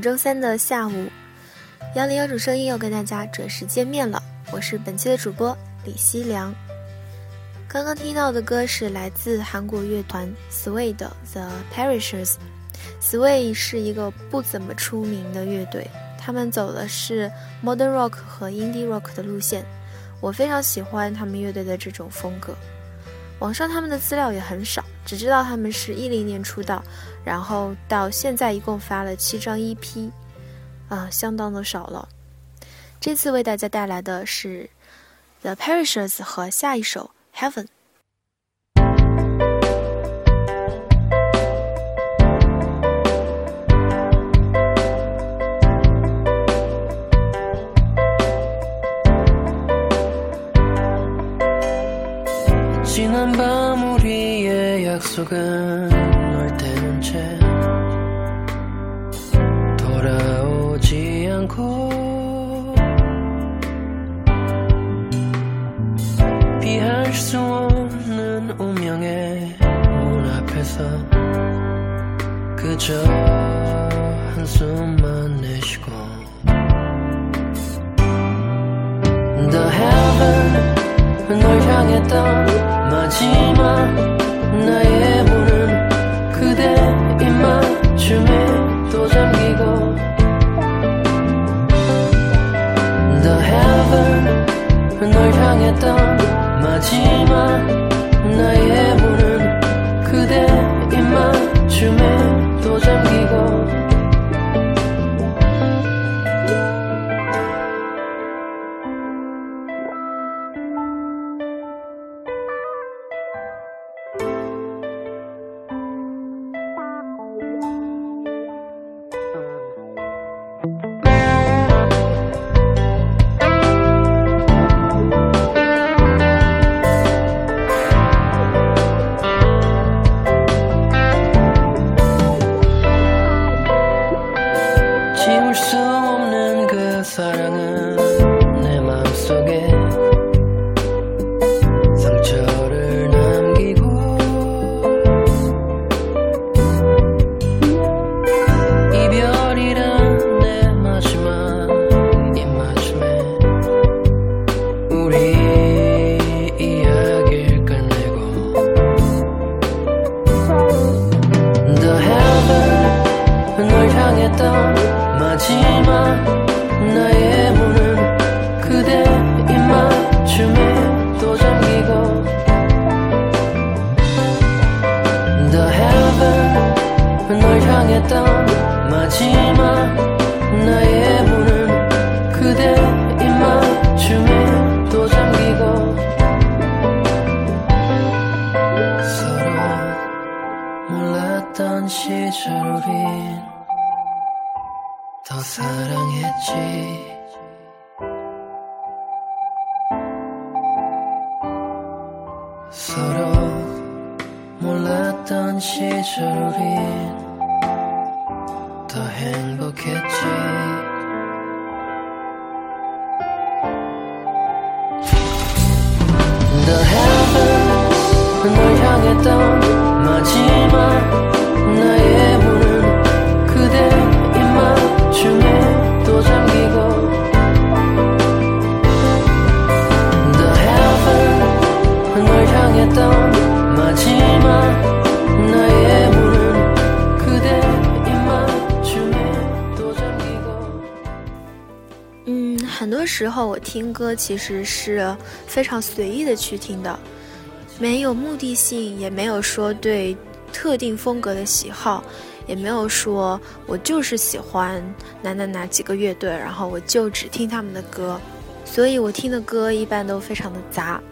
周三的下午，幺零幺主声音又跟大家准时见面了。我是本期的主播李希良。刚刚听到的歌是来自韩国乐团 Sway 的《The Parishers》。Sway 是一个不怎么出名的乐队，他们走的是 Modern Rock 和 Indie Rock 的路线。我非常喜欢他们乐队的这种风格。网上他们的资料也很少，只知道他们是一零年出道，然后到现在一共发了七张 EP，啊，相当的少了。这次为大家带来的是《The Perishers》和下一首《Heaven》。sokağa 时候我听歌其实是非常随意的去听的，没有目的性，也没有说对特定风格的喜好，也没有说我就是喜欢哪哪哪几个乐队，然后我就只听他们的歌，所以我听的歌一般都非常的杂。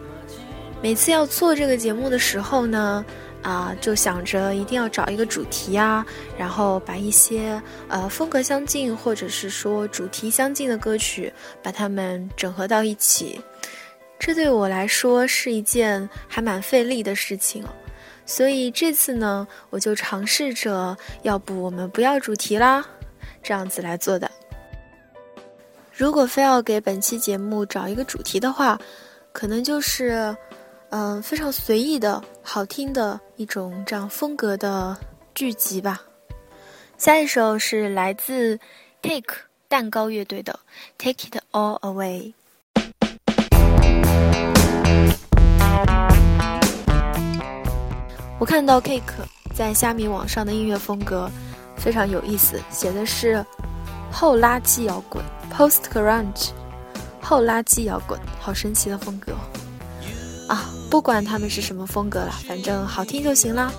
每次要做这个节目的时候呢，啊，就想着一定要找一个主题啊，然后把一些呃风格相近或者是说主题相近的歌曲，把它们整合到一起。这对我来说是一件还蛮费力的事情。所以这次呢，我就尝试着，要不我们不要主题啦，这样子来做的。如果非要给本期节目找一个主题的话，可能就是。嗯，非常随意的好听的一种这样风格的剧集吧。下一首是来自 Cake 蛋糕乐队的《Take It All Away》。我看到 Cake 在虾米网上的音乐风格非常有意思，写的是后垃圾摇滚 （Post Grunge），后垃圾摇滚，好神奇的风格啊！不管他们是什么风格了，反正好听就行了。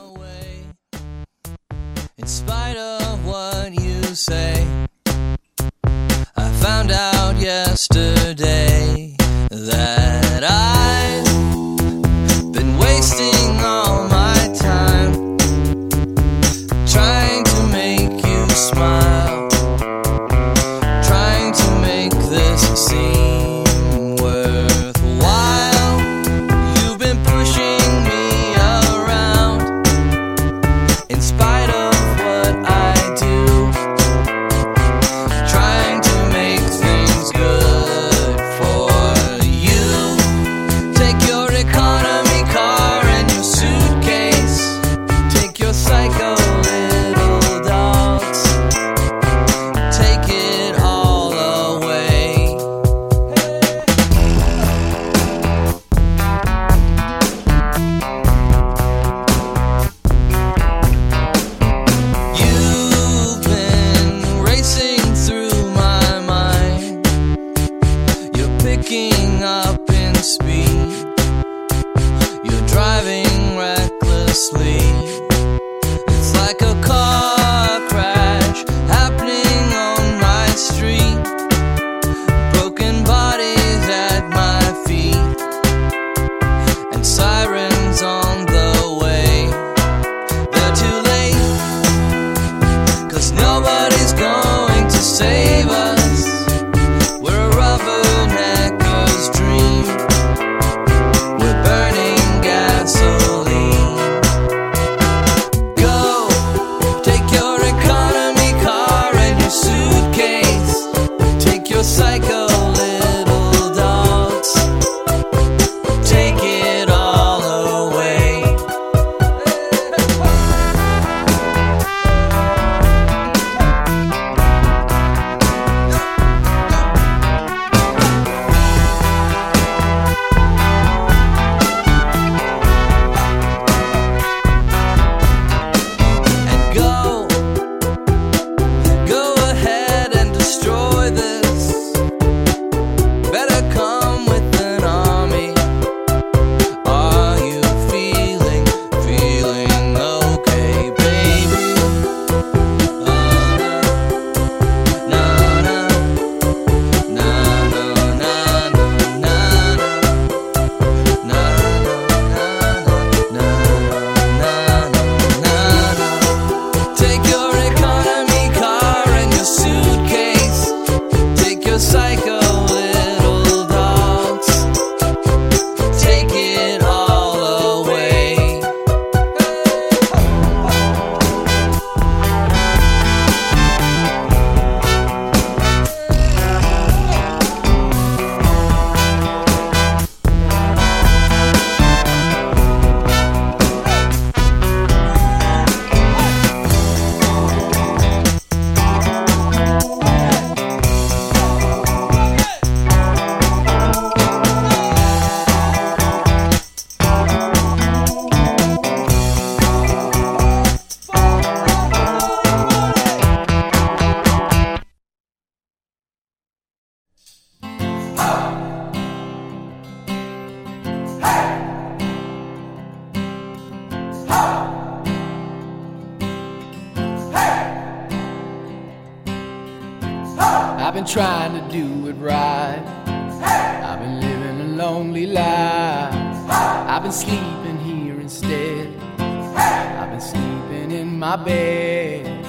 lies. I've been sleeping here instead. I've been sleeping in my bed.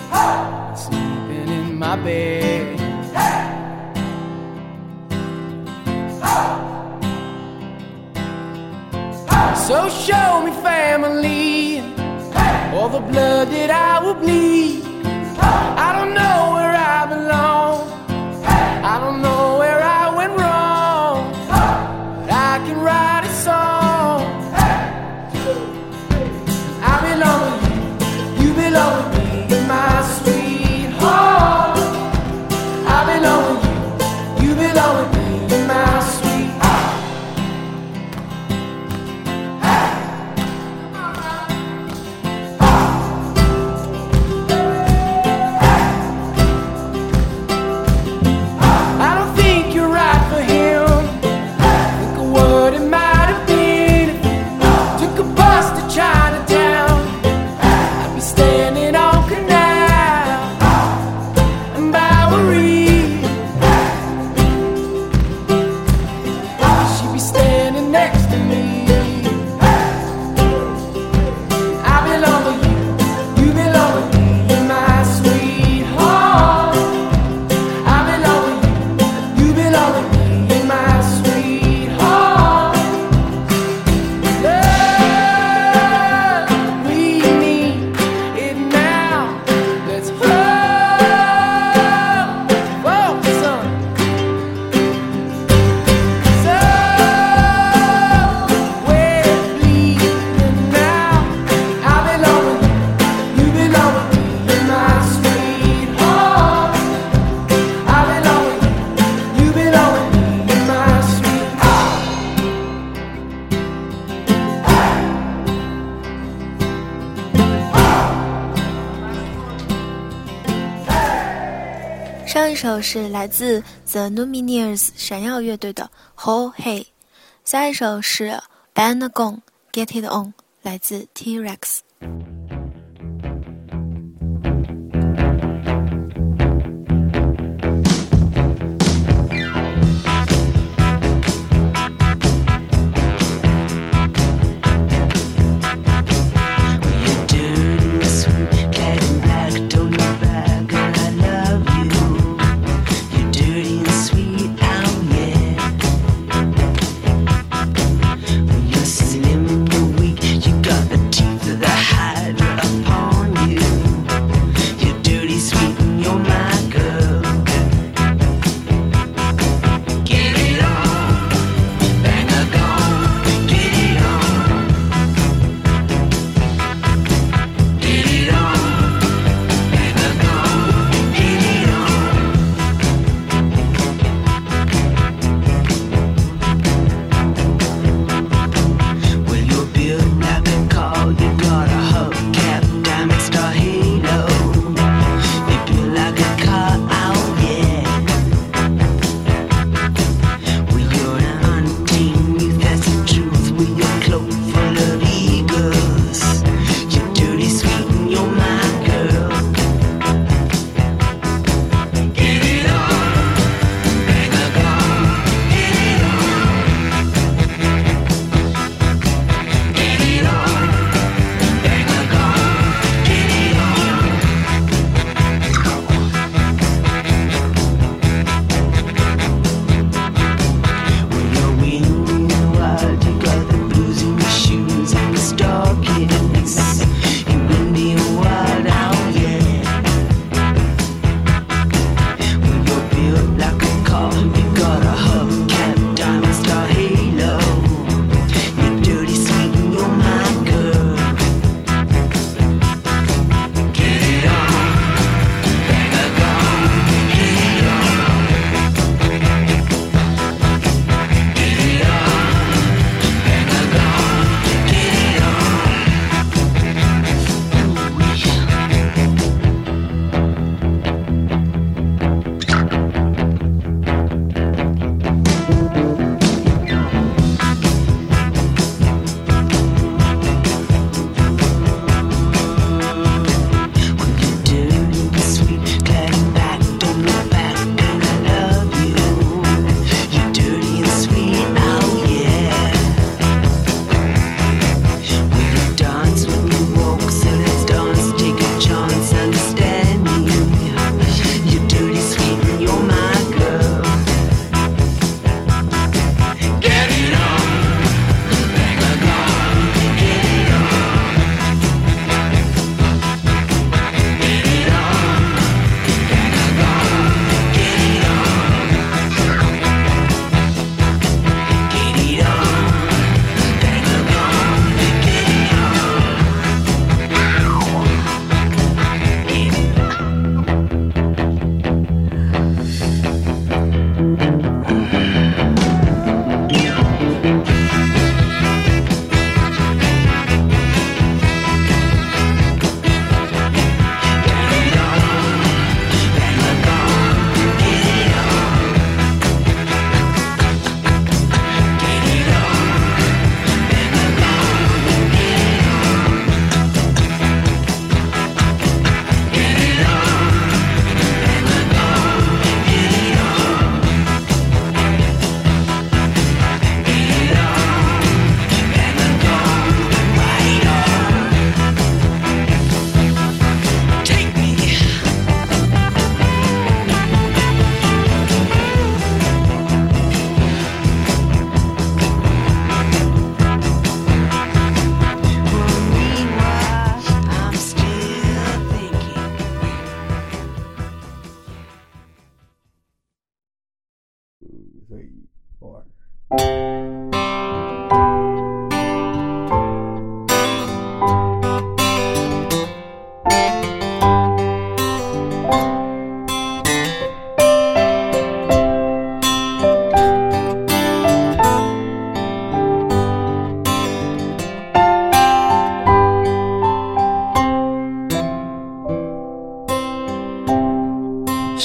Sleeping in my bed. So show me family, all the blood that I will bleed. I don't know where I belong. 首是来自 the Numineers 闪耀乐队的 whole hey 下一首是 band gong get it on 来自 t rex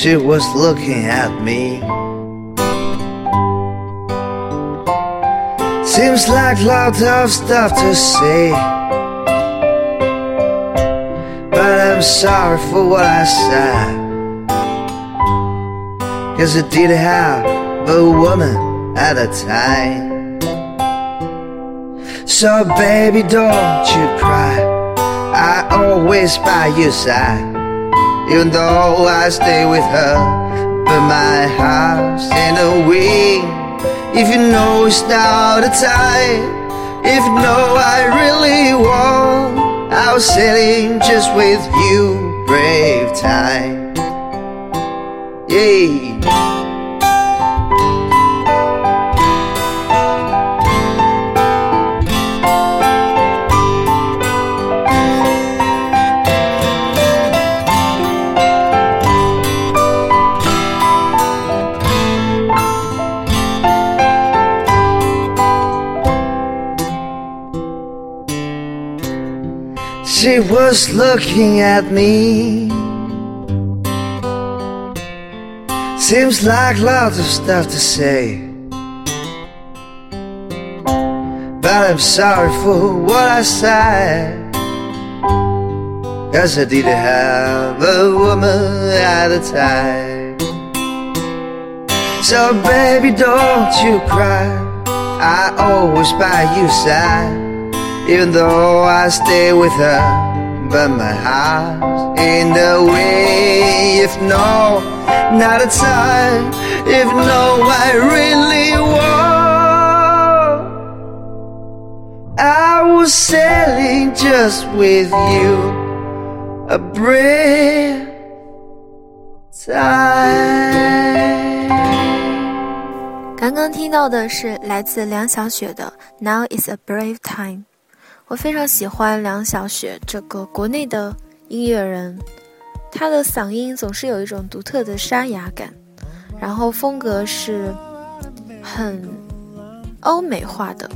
She was looking at me. Seems like lots of stuff to say. But I'm sorry for what I said. Cause I did have a woman at a time. So baby don't you cry. I always by your side. Even though I stay with her, but my heart's in the wind. If you know it's now the time, if you know I really want, I was sailing just with you, brave time. Yeah. She was looking at me. Seems like lots of stuff to say. But I'm sorry for what I said. Cause I didn't have a woman at the time. So baby, don't you cry. I always by your side Even though I stay with her, but my heart's in the way. If no, not a time. If no, I really want. I was sailing just with you, a brave time. 刚刚听到的是来自梁晓雪的《Now Is a Brave Time》。 我非常喜欢梁晓雪这个国内的音乐人，她的嗓音总是有一种独特的沙哑感，然后风格是很欧美化的，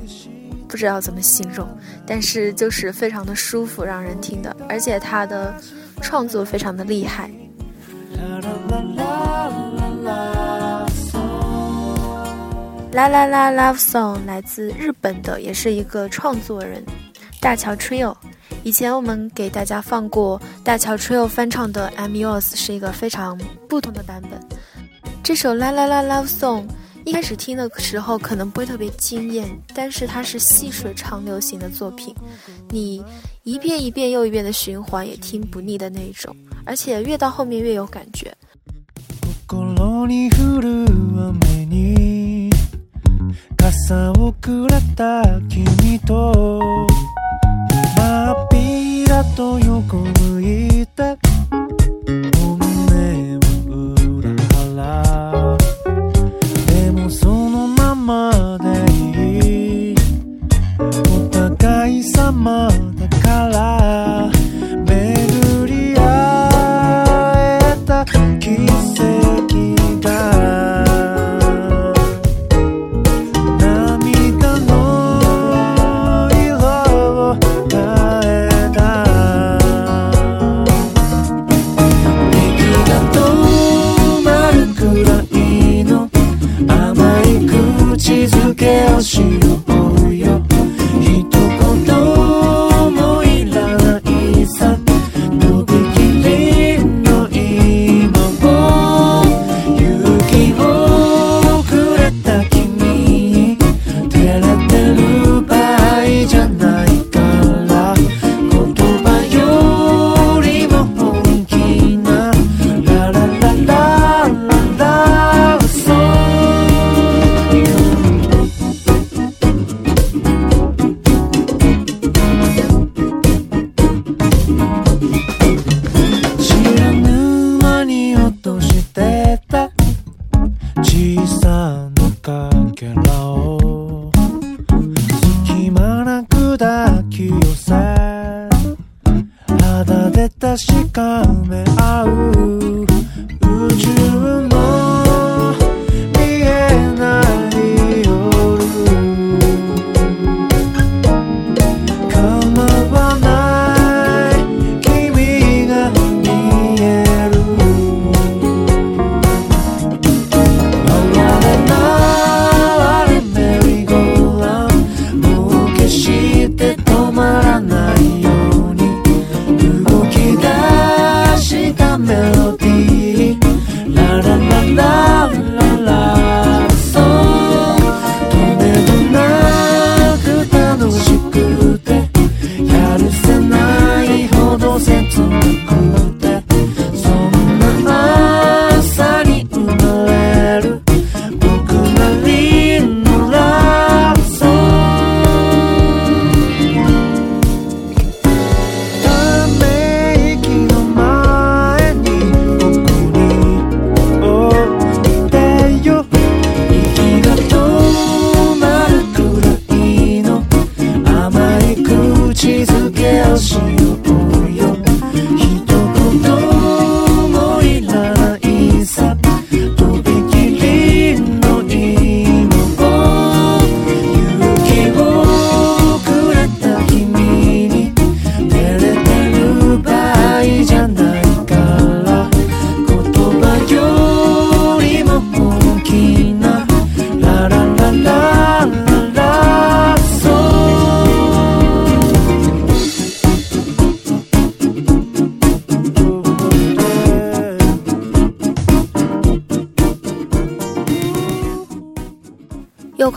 不知道怎么形容，但是就是非常的舒服，让人听的，而且她的创作非常的厉害。啦啦啦，Love Song 来自日本的，也是一个创作人。大乔 Trio，以前我们给大家放过大乔 Trio 翻唱的《I'm Yours》，是一个非常不同的版本。这首《啦啦啦 Love Song》一开始听的时候可能不会特别惊艳，但是它是细水长流型的作品，你一遍一遍又一遍的循环也听不腻的那种，而且越到后面越有感觉。傘を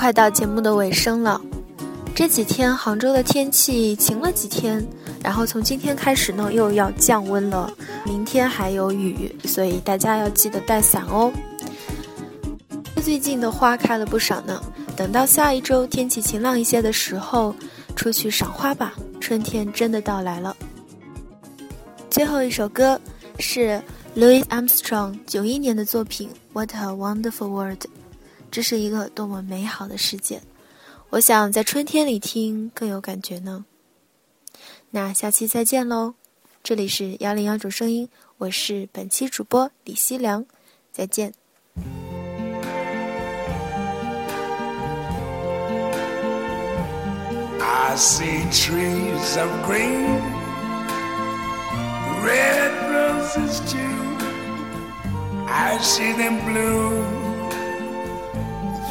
快到节目的尾声了。这几天杭州的天气晴了几天，然后从今天开始呢又要降温了，明天还有雨，所以大家要记得带伞哦。最近的花开了不少呢，等到下一周天气晴朗一些的时候，出去赏花吧，春天真的到来了。最后一首歌是 Louis Armstrong 九一年的作品《What a Wonderful World》，这是一个多么美好的世界。我想在春天里听更有感觉呢。那下期再见喽！这里是幺零幺种声音，我是本期主播李希良，再见。I see trees of green, red roses too. I see them bloom